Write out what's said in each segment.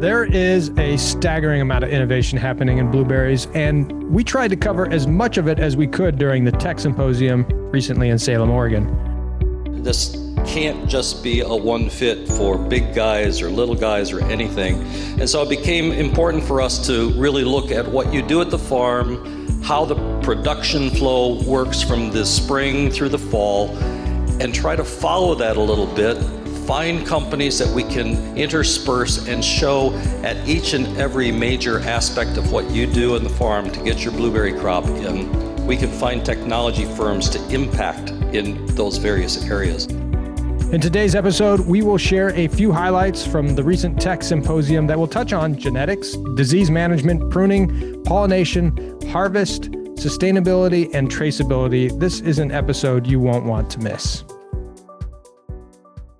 There is a staggering amount of innovation happening in blueberries, and we tried to cover as much of it as we could during the Tech Symposium recently in Salem, Oregon. This can't just be a one fit for big guys or little guys or anything. And so it became important for us to really look at what you do at the farm, how the production flow works from the spring through the fall, and try to follow that a little bit. Find companies that we can intersperse and show at each and every major aspect of what you do in the farm to get your blueberry crop in. We can find technology firms to impact in those various areas. In today's episode, we will share a few highlights from the recent tech symposium that will touch on genetics, disease management, pruning, pollination, harvest, sustainability, and traceability. This is an episode you won't want to miss.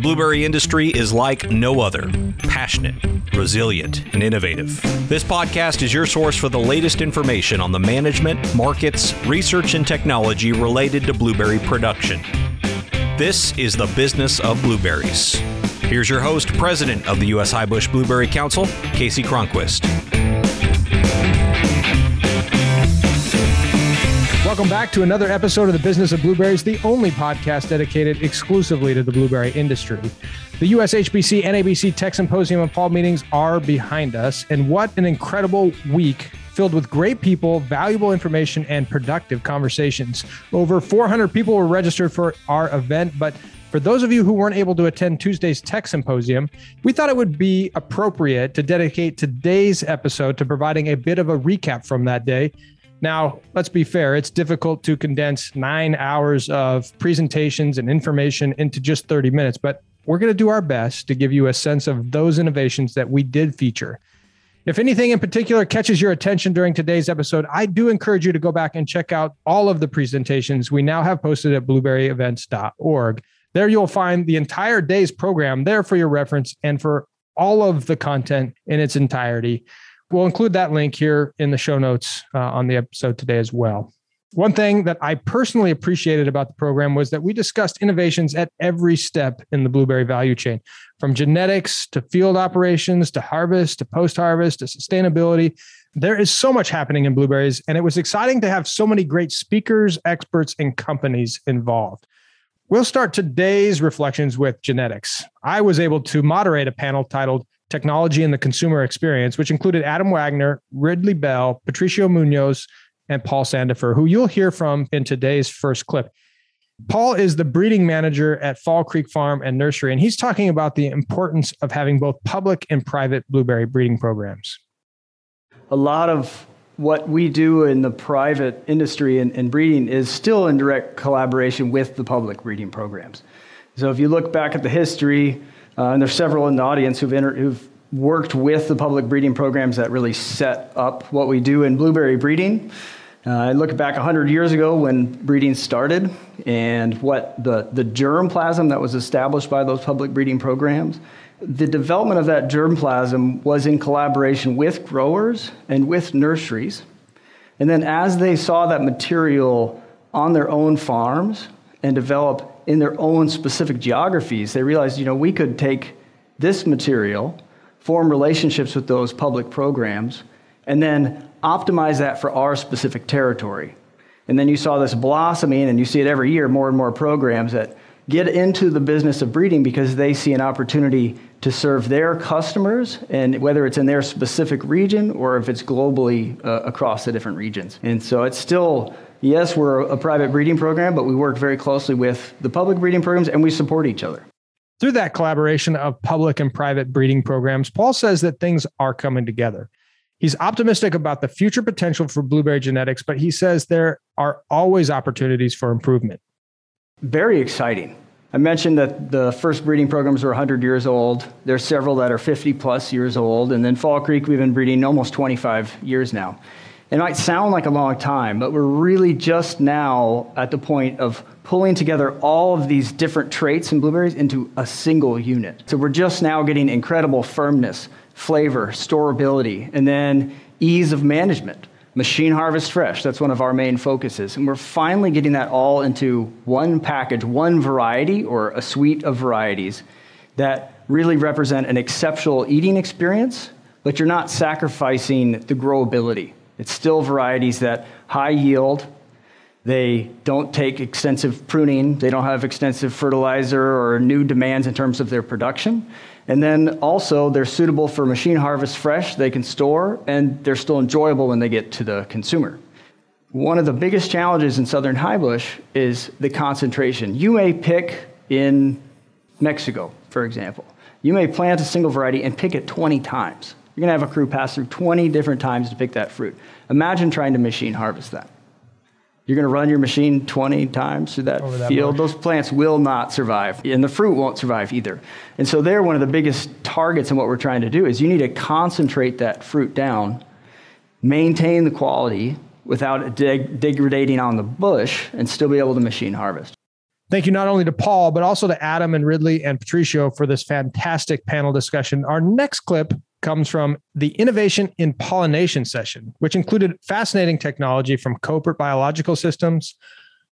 The blueberry industry is like no other passionate, resilient, and innovative. This podcast is your source for the latest information on the management, markets, research, and technology related to blueberry production. This is the business of blueberries. Here's your host, President of the U.S. Highbush Blueberry Council, Kasey Cronquist. Welcome back to another episode of the Business of Blueberries, the only podcast dedicated exclusively to the blueberry industry. The USHBC NABC Tech Symposium and Fall meetings are behind us, and what an incredible week filled with great people, valuable information, and productive conversations. Over 400 people were registered for our event, but for those of you who weren't able to attend Tuesday's Tech Symposium, we thought it would be appropriate to dedicate today's episode to providing a bit of a recap from that day now, let's be fair, it's difficult to condense nine hours of presentations and information into just 30 minutes, but we're going to do our best to give you a sense of those innovations that we did feature. If anything in particular catches your attention during today's episode, I do encourage you to go back and check out all of the presentations we now have posted at blueberryevents.org. There you'll find the entire day's program there for your reference and for all of the content in its entirety. We'll include that link here in the show notes uh, on the episode today as well. One thing that I personally appreciated about the program was that we discussed innovations at every step in the blueberry value chain, from genetics to field operations to harvest to post harvest to sustainability. There is so much happening in blueberries, and it was exciting to have so many great speakers, experts, and companies involved. We'll start today's reflections with genetics. I was able to moderate a panel titled technology and the consumer experience, which included Adam Wagner, Ridley Bell, Patricio Munoz, and Paul Sandefur, who you'll hear from in today's first clip. Paul is the breeding manager at Fall Creek Farm and Nursery, and he's talking about the importance of having both public and private blueberry breeding programs. A lot of what we do in the private industry and, and breeding is still in direct collaboration with the public breeding programs. So if you look back at the history, uh, and there's several in the audience who've, inter- who've worked with the public breeding programs that really set up what we do in blueberry breeding. Uh, I look back 100 years ago when breeding started and what the, the germplasm that was established by those public breeding programs. The development of that germplasm was in collaboration with growers and with nurseries. And then as they saw that material on their own farms and develop in their own specific geographies, they realized, you know, we could take this material, form relationships with those public programs, and then optimize that for our specific territory. And then you saw this blossoming, and you see it every year, more and more programs that get into the business of breeding because they see an opportunity to serve their customers, and whether it's in their specific region or if it's globally uh, across the different regions. And so it's still yes, we're a private breeding program, but we work very closely with the public breeding programs and we support each other. Through that collaboration of public and private breeding programs, Paul says that things are coming together. He's optimistic about the future potential for blueberry genetics, but he says there are always opportunities for improvement. Very exciting. I mentioned that the first breeding programs were 100 years old. There's several that are 50 plus years old. And then Fall Creek, we've been breeding almost 25 years now. It might sound like a long time, but we're really just now at the point of pulling together all of these different traits in blueberries into a single unit. So we're just now getting incredible firmness, flavor, storability, and then ease of management. Machine harvest fresh, that's one of our main focuses. And we're finally getting that all into one package, one variety or a suite of varieties that really represent an exceptional eating experience, but you're not sacrificing the growability. It's still varieties that high yield, they don't take extensive pruning, they don't have extensive fertilizer or new demands in terms of their production. And then also, they're suitable for machine harvest fresh, they can store, and they're still enjoyable when they get to the consumer. One of the biggest challenges in southern high bush is the concentration. You may pick in Mexico, for example. You may plant a single variety and pick it 20 times. You're going to have a crew pass through 20 different times to pick that fruit. Imagine trying to machine harvest that. You're going to run your machine 20 times through that, that field. Those plants will not survive, and the fruit won't survive either. And so, they're one of the biggest targets in what we're trying to do is you need to concentrate that fruit down, maintain the quality without deg- degrading on the bush, and still be able to machine harvest. Thank you not only to Paul, but also to Adam and Ridley and Patricio for this fantastic panel discussion. Our next clip comes from the Innovation in Pollination session, which included fascinating technology from Koppert Biological Systems,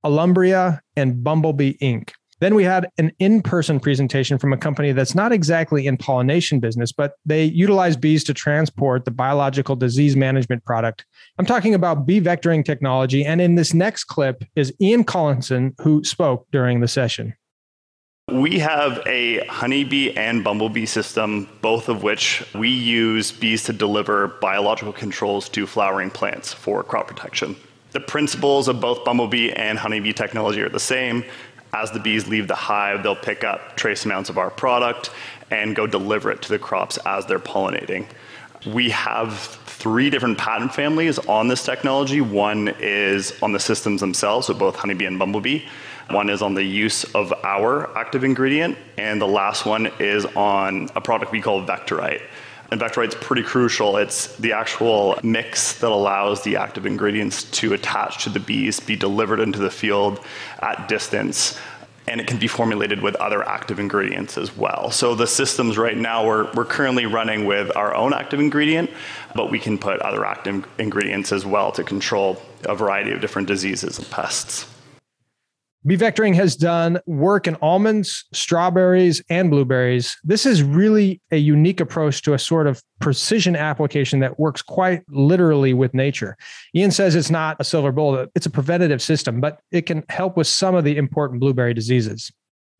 Alumbria, and Bumblebee Inc. Then we had an in person presentation from a company that's not exactly in pollination business, but they utilize bees to transport the biological disease management product. I'm talking about bee vectoring technology. And in this next clip is Ian Collinson, who spoke during the session. We have a honeybee and bumblebee system, both of which we use bees to deliver biological controls to flowering plants for crop protection. The principles of both bumblebee and honeybee technology are the same. As the bees leave the hive, they'll pick up trace amounts of our product and go deliver it to the crops as they're pollinating. We have three different patent families on this technology. One is on the systems themselves, so both honeybee and bumblebee. One is on the use of our active ingredient, and the last one is on a product we call Vectorite. And Vectorite's pretty crucial. It's the actual mix that allows the active ingredients to attach to the bees, be delivered into the field at distance, and it can be formulated with other active ingredients as well. So the systems right now, we're, we're currently running with our own active ingredient, but we can put other active ingredients as well to control a variety of different diseases and pests. Bee Vectoring has done work in almonds, strawberries, and blueberries. This is really a unique approach to a sort of precision application that works quite literally with nature. Ian says it's not a silver bullet, it's a preventative system, but it can help with some of the important blueberry diseases.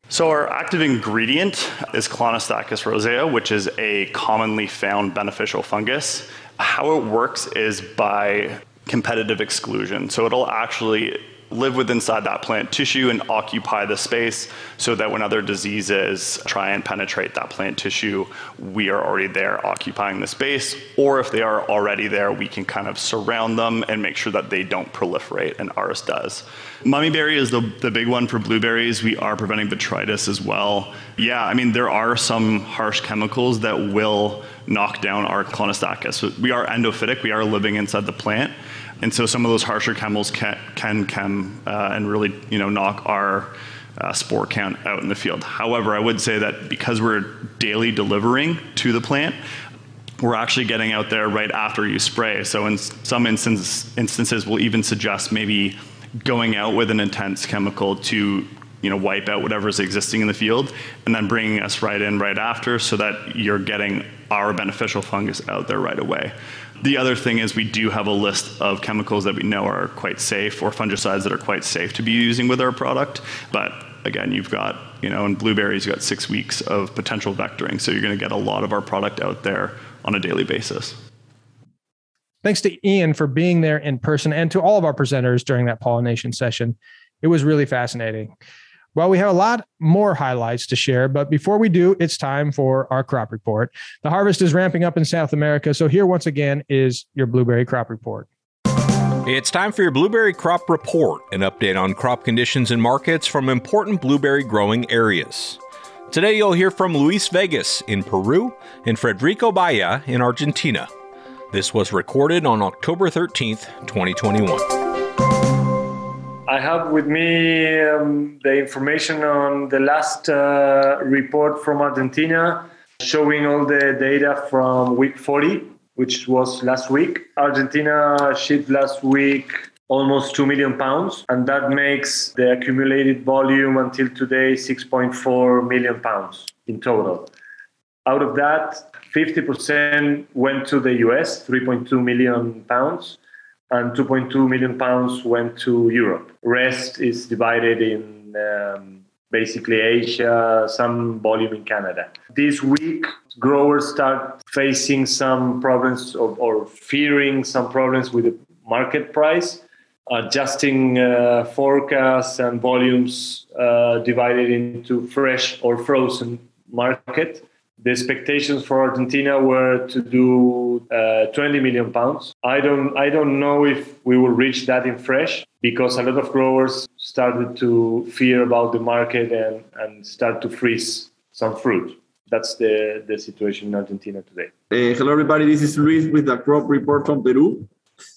So, our active ingredient is Clonostachys rosea, which is a commonly found beneficial fungus. How it works is by competitive exclusion. So, it'll actually live with inside that plant tissue and occupy the space so that when other diseases try and penetrate that plant tissue, we are already there occupying the space. Or if they are already there, we can kind of surround them and make sure that they don't proliferate, and ours does. Mummyberry is the, the big one for blueberries. We are preventing botrytis as well. Yeah, I mean, there are some harsh chemicals that will knock down our clonostachys. We are endophytic, we are living inside the plant. And so some of those harsher chemicals can, can come uh, and really you know, knock our uh, spore count out in the field. However, I would say that because we're daily delivering to the plant, we're actually getting out there right after you spray. So in some instance, instances, we'll even suggest maybe going out with an intense chemical to you know wipe out whatever's existing in the field and then bringing us right in right after so that you're getting our beneficial fungus out there right away the other thing is we do have a list of chemicals that we know are quite safe or fungicides that are quite safe to be using with our product. But again, you've got, you know, in blueberries, you've got six weeks of potential vectoring. So you're going to get a lot of our product out there on a daily basis. Thanks to Ian for being there in person and to all of our presenters during that pollination session. It was really fascinating. Well, we have a lot more highlights to share, but before we do, it's time for our crop report. The harvest is ramping up in South America, so here once again is your blueberry crop report. It's time for your Blueberry Crop Report, an update on crop conditions and markets from important blueberry growing areas. Today you'll hear from Luis Vegas in Peru and Federico Baya in Argentina. This was recorded on October 13th, 2021. I have with me um, the information on the last uh, report from Argentina showing all the data from week 40, which was last week. Argentina shipped last week almost 2 million pounds, and that makes the accumulated volume until today 6.4 million pounds in total. Out of that, 50% went to the US, 3.2 million pounds, and 2.2 million pounds went to Europe. Rest is divided in um, basically Asia, some volume in Canada. This week, growers start facing some problems of, or fearing some problems with the market price, adjusting uh, forecasts and volumes uh, divided into fresh or frozen market. The expectations for Argentina were to do uh, 20 million pounds. I don't, I don't know if we will reach that in fresh because a lot of growers started to fear about the market and, and start to freeze some fruit. That's the, the situation in Argentina today. Uh, hello, everybody. This is Luis with the crop report from Peru.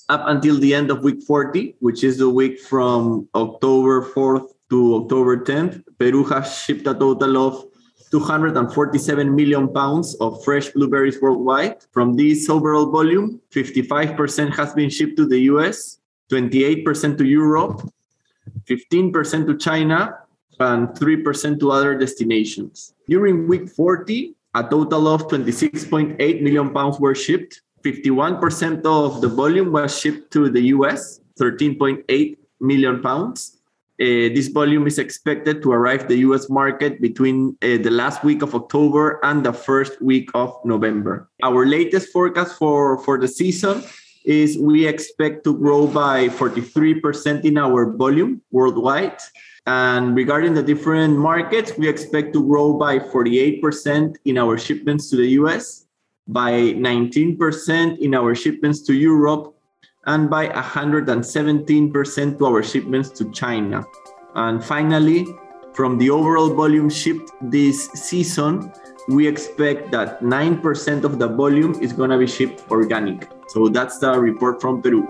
Up until the end of week 40, which is the week from October 4th to October 10th, Peru has shipped a total of 247 million pounds of fresh blueberries worldwide. From this overall volume, 55% has been shipped to the US, 28% to Europe, 15% to China, and 3% to other destinations. During week 40, a total of 26.8 million pounds were shipped. 51% of the volume was shipped to the US, 13.8 million pounds. Uh, this volume is expected to arrive the US market between uh, the last week of October and the first week of November. Our latest forecast for, for the season is we expect to grow by 43% in our volume worldwide. And regarding the different markets, we expect to grow by 48% in our shipments to the US, by 19% in our shipments to Europe, and by 117% to our shipments to China. And finally, from the overall volume shipped this season, we expect that 9% of the volume is going to be shipped organic. So that's the report from Peru.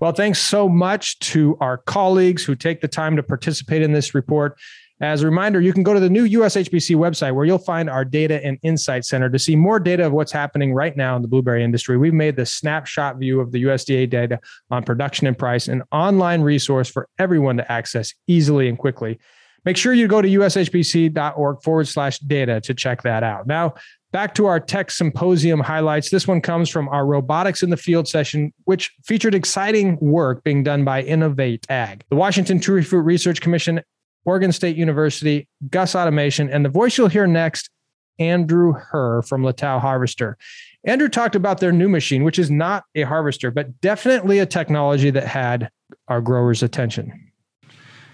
Well, thanks so much to our colleagues who take the time to participate in this report. As a reminder, you can go to the new USHBC website where you'll find our data and insight center to see more data of what's happening right now in the blueberry industry. We've made the snapshot view of the USDA data on production and price, an online resource for everyone to access easily and quickly. Make sure you go to ushbc.org forward slash data to check that out. Now, back to our tech symposium highlights. This one comes from our robotics in the field session, which featured exciting work being done by Innovate Ag. The Washington Tree Fruit Research Commission Oregon State University, GUSS Automation, and the voice you'll hear next, Andrew Herr from Littau Harvester. Andrew talked about their new machine, which is not a harvester, but definitely a technology that had our growers' attention.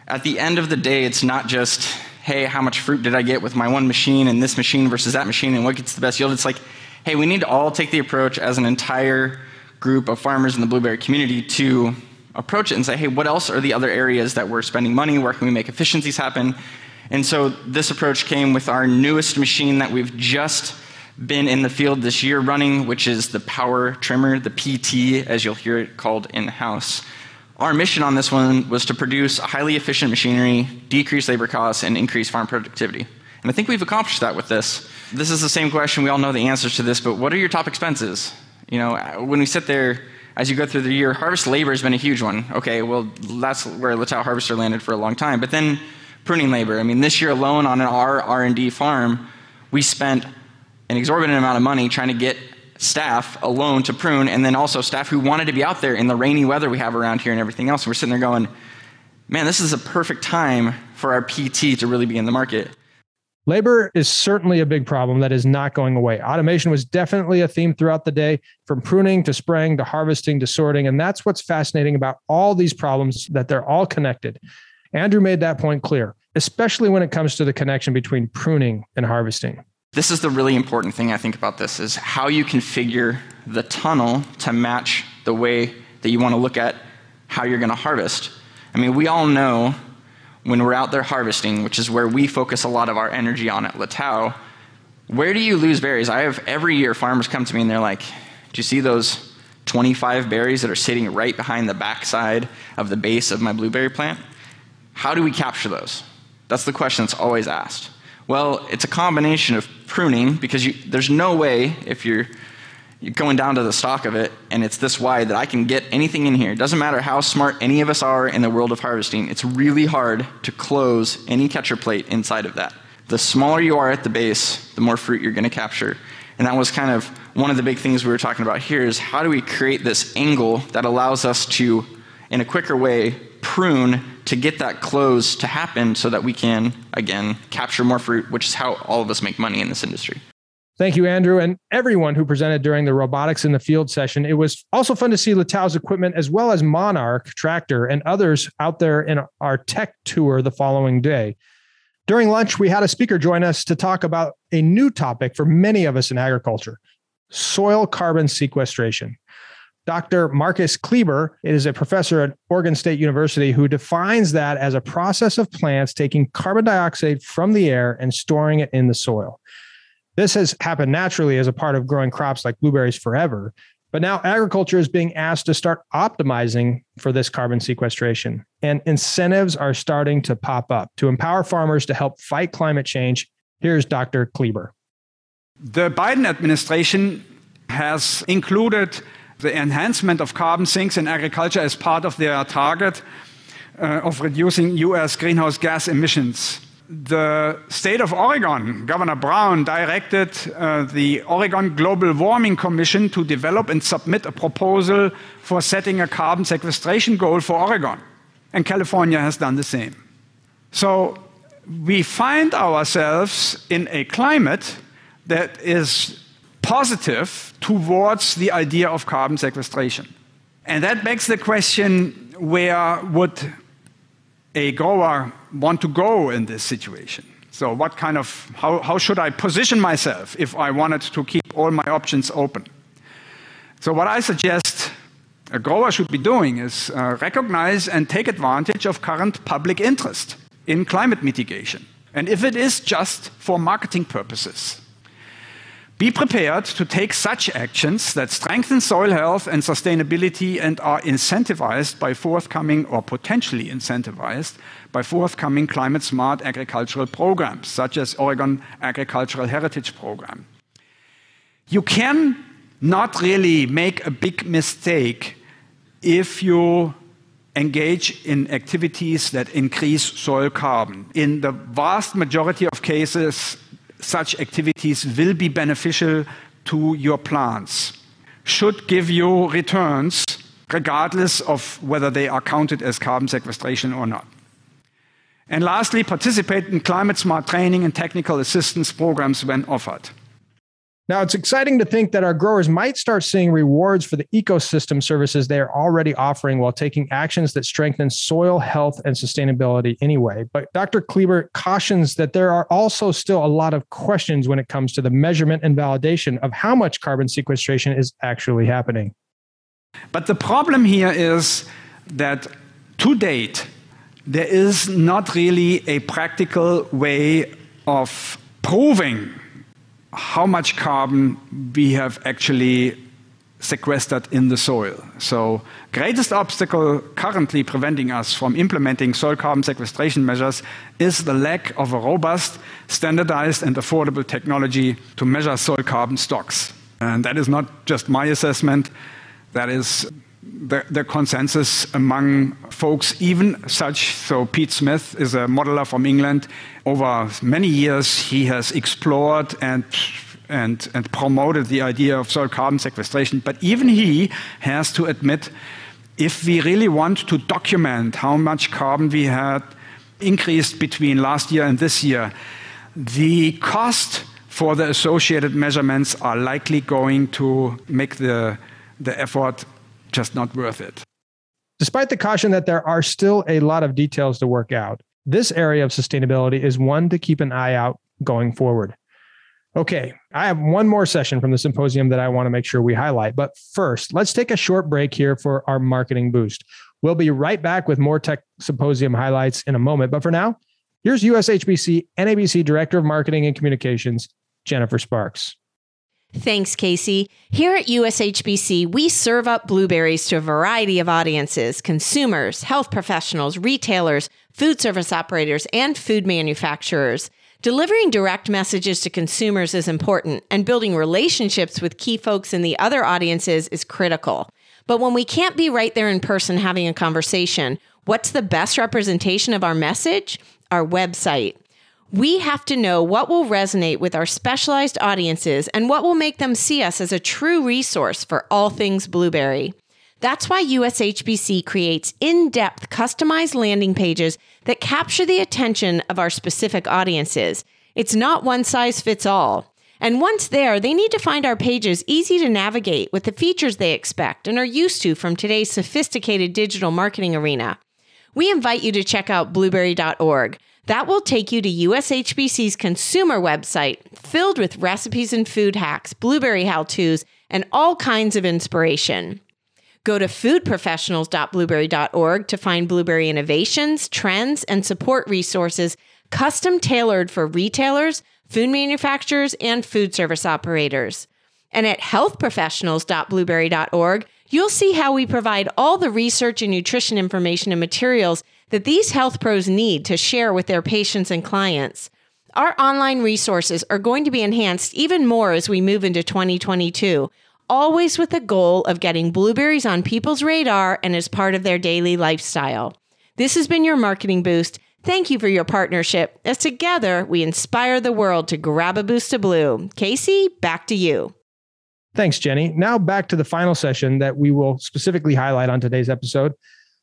At the end of the day, it's not just, hey, how much fruit did I get with my one machine and this machine versus that machine and what gets the best yield? It's like, hey, we need to all take the approach as an entire group of farmers in the blueberry community to approach it and say, hey, what else are the other areas that we're spending money? Where can we make efficiencies happen? And so this approach came with our newest machine that we've just been in the field this year running, which is the power trimmer, the PT, as you'll hear it called in house. Our mission on this one was to produce highly efficient machinery, decrease labor costs, and increase farm productivity. And I think we've accomplished that with this. This is the same question. We all know the answers to this, but what are your top expenses? You know, when we sit there, as you go through the year, harvest labor has been a huge one. Okay, well, that's where Littau Harvester landed for a long time. But then pruning labor. I mean, this year alone on our R&D farm, we spent an exorbitant amount of money trying to get staff alone to prune, and then also staff who wanted to be out there in the rainy weather we have around here and everything else. And we're sitting there going, man, this is a perfect time for our PT to really be in the market. Labor is certainly a big problem that is not going away. Automation was definitely a theme throughout the day, from pruning to spraying to harvesting to sorting. And that's what's fascinating about all these problems that they're all connected. Andrew made that point clear, especially when it comes to the connection between pruning and harvesting. This is the really important thing I think about this is how you configure the tunnel to match the way that you want to look at how you're going to harvest. I mean, we all know when we're out there harvesting, which is where we focus a lot of our energy on at Littau, Where do you lose berries? I have every year farmers come to me and they're like, Do you see those 25 berries that are sitting right behind the backside of the base of my blueberry plant? How do we capture those? That's the question that's always asked. Well, it's a combination of pruning because you, there's no way if you're, you're going down to the stock of it and it's this wide that I can get anything in here. It doesn't matter how smart any of us are in the world of harvesting, it's really hard to close any catcher plate inside of that the smaller you are at the base, the more fruit you're going to capture. And that was kind of one of the big things we were talking about here is how do we create this angle that allows us to, in a quicker way, prune to get that close to happen so that we can, again, capture more fruit, which is how all of us make money in this industry. Thank you, Andrew, and everyone who presented during the robotics in the field session. It was also fun to see Littau's equipment as well as Monarch tractor and others out there in our tech tour the following day. During lunch, we had a speaker join us to talk about a new topic for many of us in agriculture soil carbon sequestration. Dr. Markus Kleber is a professor at Oregon State University who defines that as a process of plants taking carbon dioxide from the air and storing it in the soil. This has happened naturally as a part of growing crops like blueberries forever, but now agriculture is being asked to start optimizing for this carbon sequestration. And incentives are starting to pop up to empower farmers to help fight climate change. Here's Dr. Kleber. The Biden administration has included the enhancement of carbon sinks in agriculture as part of their target uh, of reducing US greenhouse gas emissions the state of Oregon, Governor Brown directed uh, the Oregon Global Warming Commission to develop and submit a proposal for setting a carbon sequestration goal for Oregon. And California has done the same. So we find ourselves in a climate that is positive towards the idea of carbon sequestration. And that begs the question where would a grower want to go in this situation? So, what kind of, how, how should I position myself if I wanted to keep all my options open? So, what I suggest a grower should be doing is uh, recognize and take advantage of current public interest in climate mitigation. And if it is just for marketing purposes, be prepared to take such actions that strengthen soil health and sustainability and are incentivized by forthcoming or potentially incentivized by forthcoming climate smart agricultural programs, such as Oregon Agricultural Heritage Program. You can not really make a big mistake if you engage in activities that increase soil carbon. In the vast majority of cases, such activities will be beneficial to your plants, should give you returns regardless of whether they are counted as carbon sequestration or not. And lastly, participate in climate smart training and technical assistance programs when offered. Now, it's exciting to think that our growers might start seeing rewards for the ecosystem services they are already offering while taking actions that strengthen soil health and sustainability anyway. But Dr. Kleber cautions that there are also still a lot of questions when it comes to the measurement and validation of how much carbon sequestration is actually happening. But the problem here is that to date, there is not really a practical way of proving how much carbon we have actually sequestered in the soil. So, greatest obstacle currently preventing us from implementing soil carbon sequestration measures is the lack of a robust, standardized, and affordable technology to measure soil carbon stocks. And that is not just my assessment, that is the, the, consensus among folks, even such. So, Pete Smith is a modeler from England. Over many years, he has explored and and, and promoted the idea of soil carbon sequestration. But even he has to admit if we really want to document how much carbon we had increased between last year and this year, the cost for the associated measurements are likely going to make the, the effort just not worth it. Despite the caution that there are still a lot of details to work out, this area of sustainability is one to keep an eye out going forward. Okay, I have one more session from the symposium that I want to make sure we highlight. But first, let's take a short break here for our marketing boost. We'll be right back with more tech symposium highlights in a moment. But for now, here's USHBC NABC Director of Marketing and Communications, Jennifer Sparks. Thanks, Kasey. Here at USHBC, we serve up blueberries to a variety of audiences consumers, health professionals, retailers, food service operators, and food manufacturers. Delivering direct messages to consumers is important, and building relationships with key folks in the other audiences is critical. But when we can't be right there in person having a conversation, what's the best representation of our message? Our website. We have to know what will resonate with our specialized audiences and what will make them see us as a true resource for all things blueberry. That's why USHBC creates in depth customized landing pages that capture the attention of our specific audiences. It's not one size fits all. And once there, they need to find our pages easy to navigate with the features they expect and are used to from today's sophisticated digital marketing arena. We invite you to check out blueberry.org. That will take you to USHBC's consumer website filled with recipes and food hacks, blueberry how to's, and all kinds of inspiration. Go to foodprofessionals.blueberry.org to find blueberry innovations, trends, and support resources custom tailored for retailers, food manufacturers, and food service operators. And at healthprofessionals.blueberry.org, you'll see how we provide all the research and nutrition information and materials that these health pros need to share with their patients and clients. Our online resources are going to be enhanced even more as we move into 2022, always with the goal of getting blueberries on people's radar and as part of their daily lifestyle. This has been your marketing boost. Thank you for your partnership as together we inspire the world to grab a boost of blue. Kasey, back to you. Thanks, Jenny. Now back to the final session that we will specifically highlight on today's episode.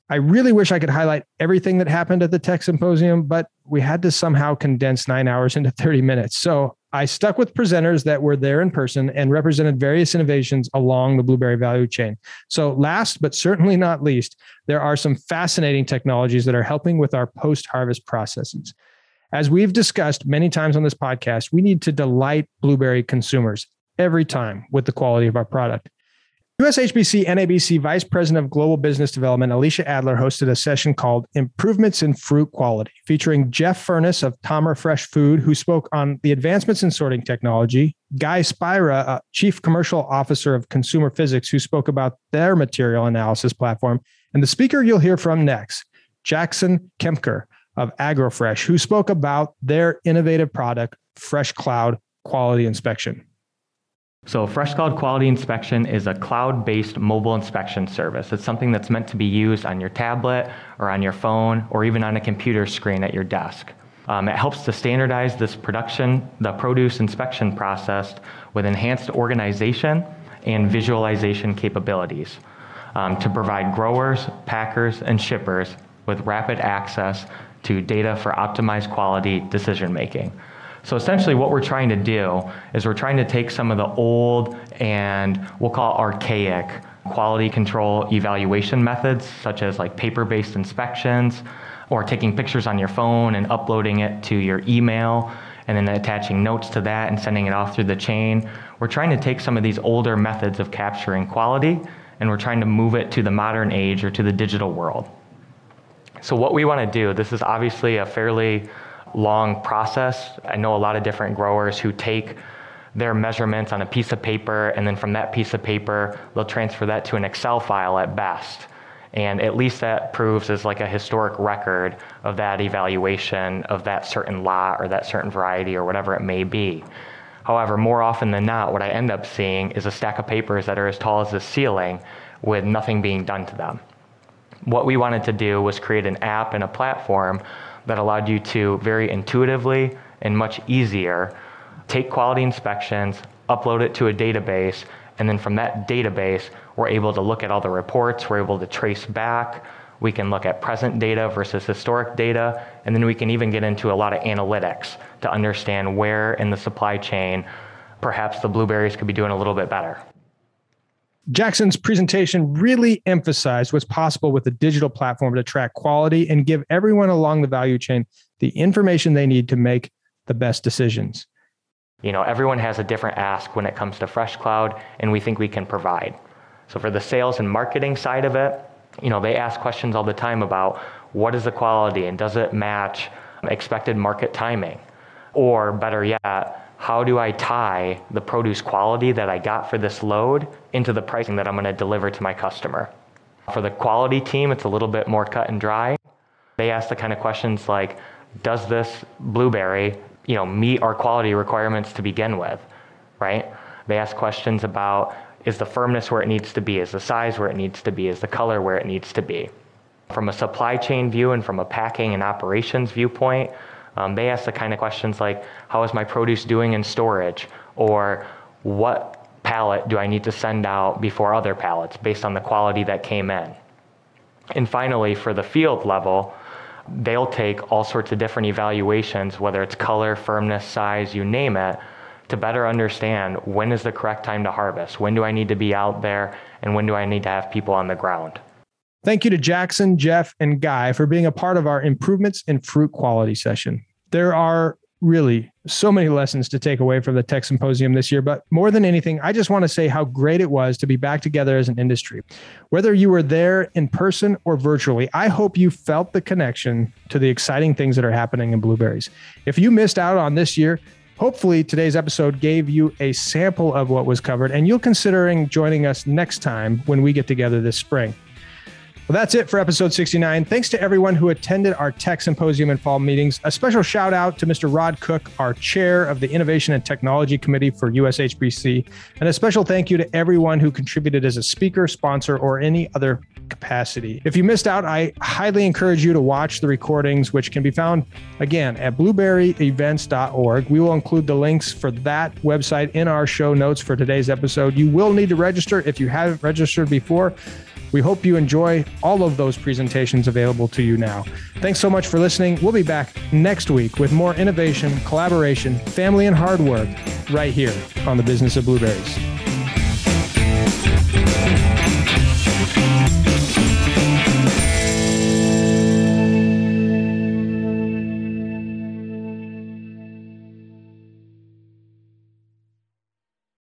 I really wish I could highlight everything that happened at the Tech Symposium, but we had to somehow condense nine hours into 30 minutes. So I stuck with presenters that were there in person and represented various innovations along the blueberry value chain. So, last but certainly not least, there are some fascinating technologies that are helping with our post harvest processes. As we've discussed many times on this podcast, we need to delight blueberry consumers every time with the quality of our product. USHBC NABC Vice President of Global Business Development, Alicia Adler, hosted a session called Improvements in Fruit Quality, featuring Jeff Furness of Tomra Fresh Food, who spoke on the advancements in sorting technology, Guy Spira, Chief Commercial Officer of Consumer Physics, who spoke about their material analysis platform, and the speaker you'll hear from next, Jackson Kempker of AgroFresh, who spoke about their innovative product, FreshCloud Quality Inspection. So FreshCloud Quality Inspection is a cloud-based mobile inspection service. It's something that's meant to be used on your tablet or on your phone or even on a computer screen at your desk. Um, it helps to standardize this production, the produce inspection process with enhanced organization and visualization capabilities um, to provide growers, packers, and shippers with rapid access to data for optimized quality decision making. So essentially what we're trying to do is we're trying to take some of the old and we'll call archaic quality control evaluation methods, such as like paper-based inspections, or taking pictures on your phone and uploading it to your email, and then attaching notes to that and sending it off through the chain. We're trying to take some of these older methods of capturing quality, and we're trying to move it to the modern age or to the digital world. So what we want to do, this is obviously a fairly long process. I know a lot of different growers who take their measurements on a piece of paper, and then from that piece of paper, they'll transfer that to an Excel file at best. And at least that proves as like a historic record of that evaluation of that certain lot or that certain variety or whatever it may be. However, more often than not, what I end up seeing is a stack of papers that are as tall as the ceiling with nothing being done to them. What we wanted to do was create an app and a platform that allowed you to very intuitively and much easier take quality inspections, upload it to a database, and then from that database, we're able to look at all the reports, we're able to trace back, we can look at present data versus historic data, and then we can even get into a lot of analytics to understand where in the supply chain perhaps the blueberries could be doing a little bit better. Jackson's presentation really emphasized what's possible with a digital platform to track quality and give everyone along the value chain the information they need to make the best decisions. You know, everyone has a different ask when it comes to FreshCloud, and we think we can provide. So for the sales and marketing side of it, you know, they ask questions all the time about what is the quality and does it match expected market timing? Or better yet, how do I tie the produce quality that I got for this load into the pricing that I'm going to deliver to my customer? For the quality team, it's a little bit more cut and dry. They ask the kind of questions like, does this blueberry, you know, meet our quality requirements to begin with, right? They ask questions about, is the firmness where it needs to be? Is the size where it needs to be? Is the color where it needs to be? From a supply chain view and from a packing and operations viewpoint, um, they ask the kind of questions like, how is my produce doing in storage? Or what pallet do I need to send out before other pallets based on the quality that came in? And finally, for the field level, they'll take all sorts of different evaluations, whether it's color, firmness, size, you name it, to better understand when is the correct time to harvest? When do I need to be out there? And when do I need to have people on the ground? Thank you to Jackson, Jeff, and Guy for being a part of our improvements in fruit quality session. There are really so many lessons to take away from the Tech Symposium this year. But more than anything, I just want to say how great it was to be back together as an industry. Whether you were there in person or virtually, I hope you felt the connection to the exciting things that are happening in blueberries. If you missed out on this year, hopefully today's episode gave you a sample of what was covered and you'll considering joining us next time when we get together this spring. Well, that's it for episode 69. Thanks to everyone who attended our tech symposium and fall meetings. A special shout out to Mr. Rod Cook, our chair of the Innovation and Technology Committee for USHBC. And a special thank you to everyone who contributed as a speaker, sponsor, or any other capacity. If you missed out, I highly encourage you to watch the recordings, which can be found again at blueberryevents.org. We will include the links for that website in our show notes for today's episode. You will need to register if you haven't registered before. We hope you enjoy all of those presentations available to you now. Thanks so much for listening. We'll be back next week with more innovation, collaboration, family, and hard work right here on the Business of Blueberries.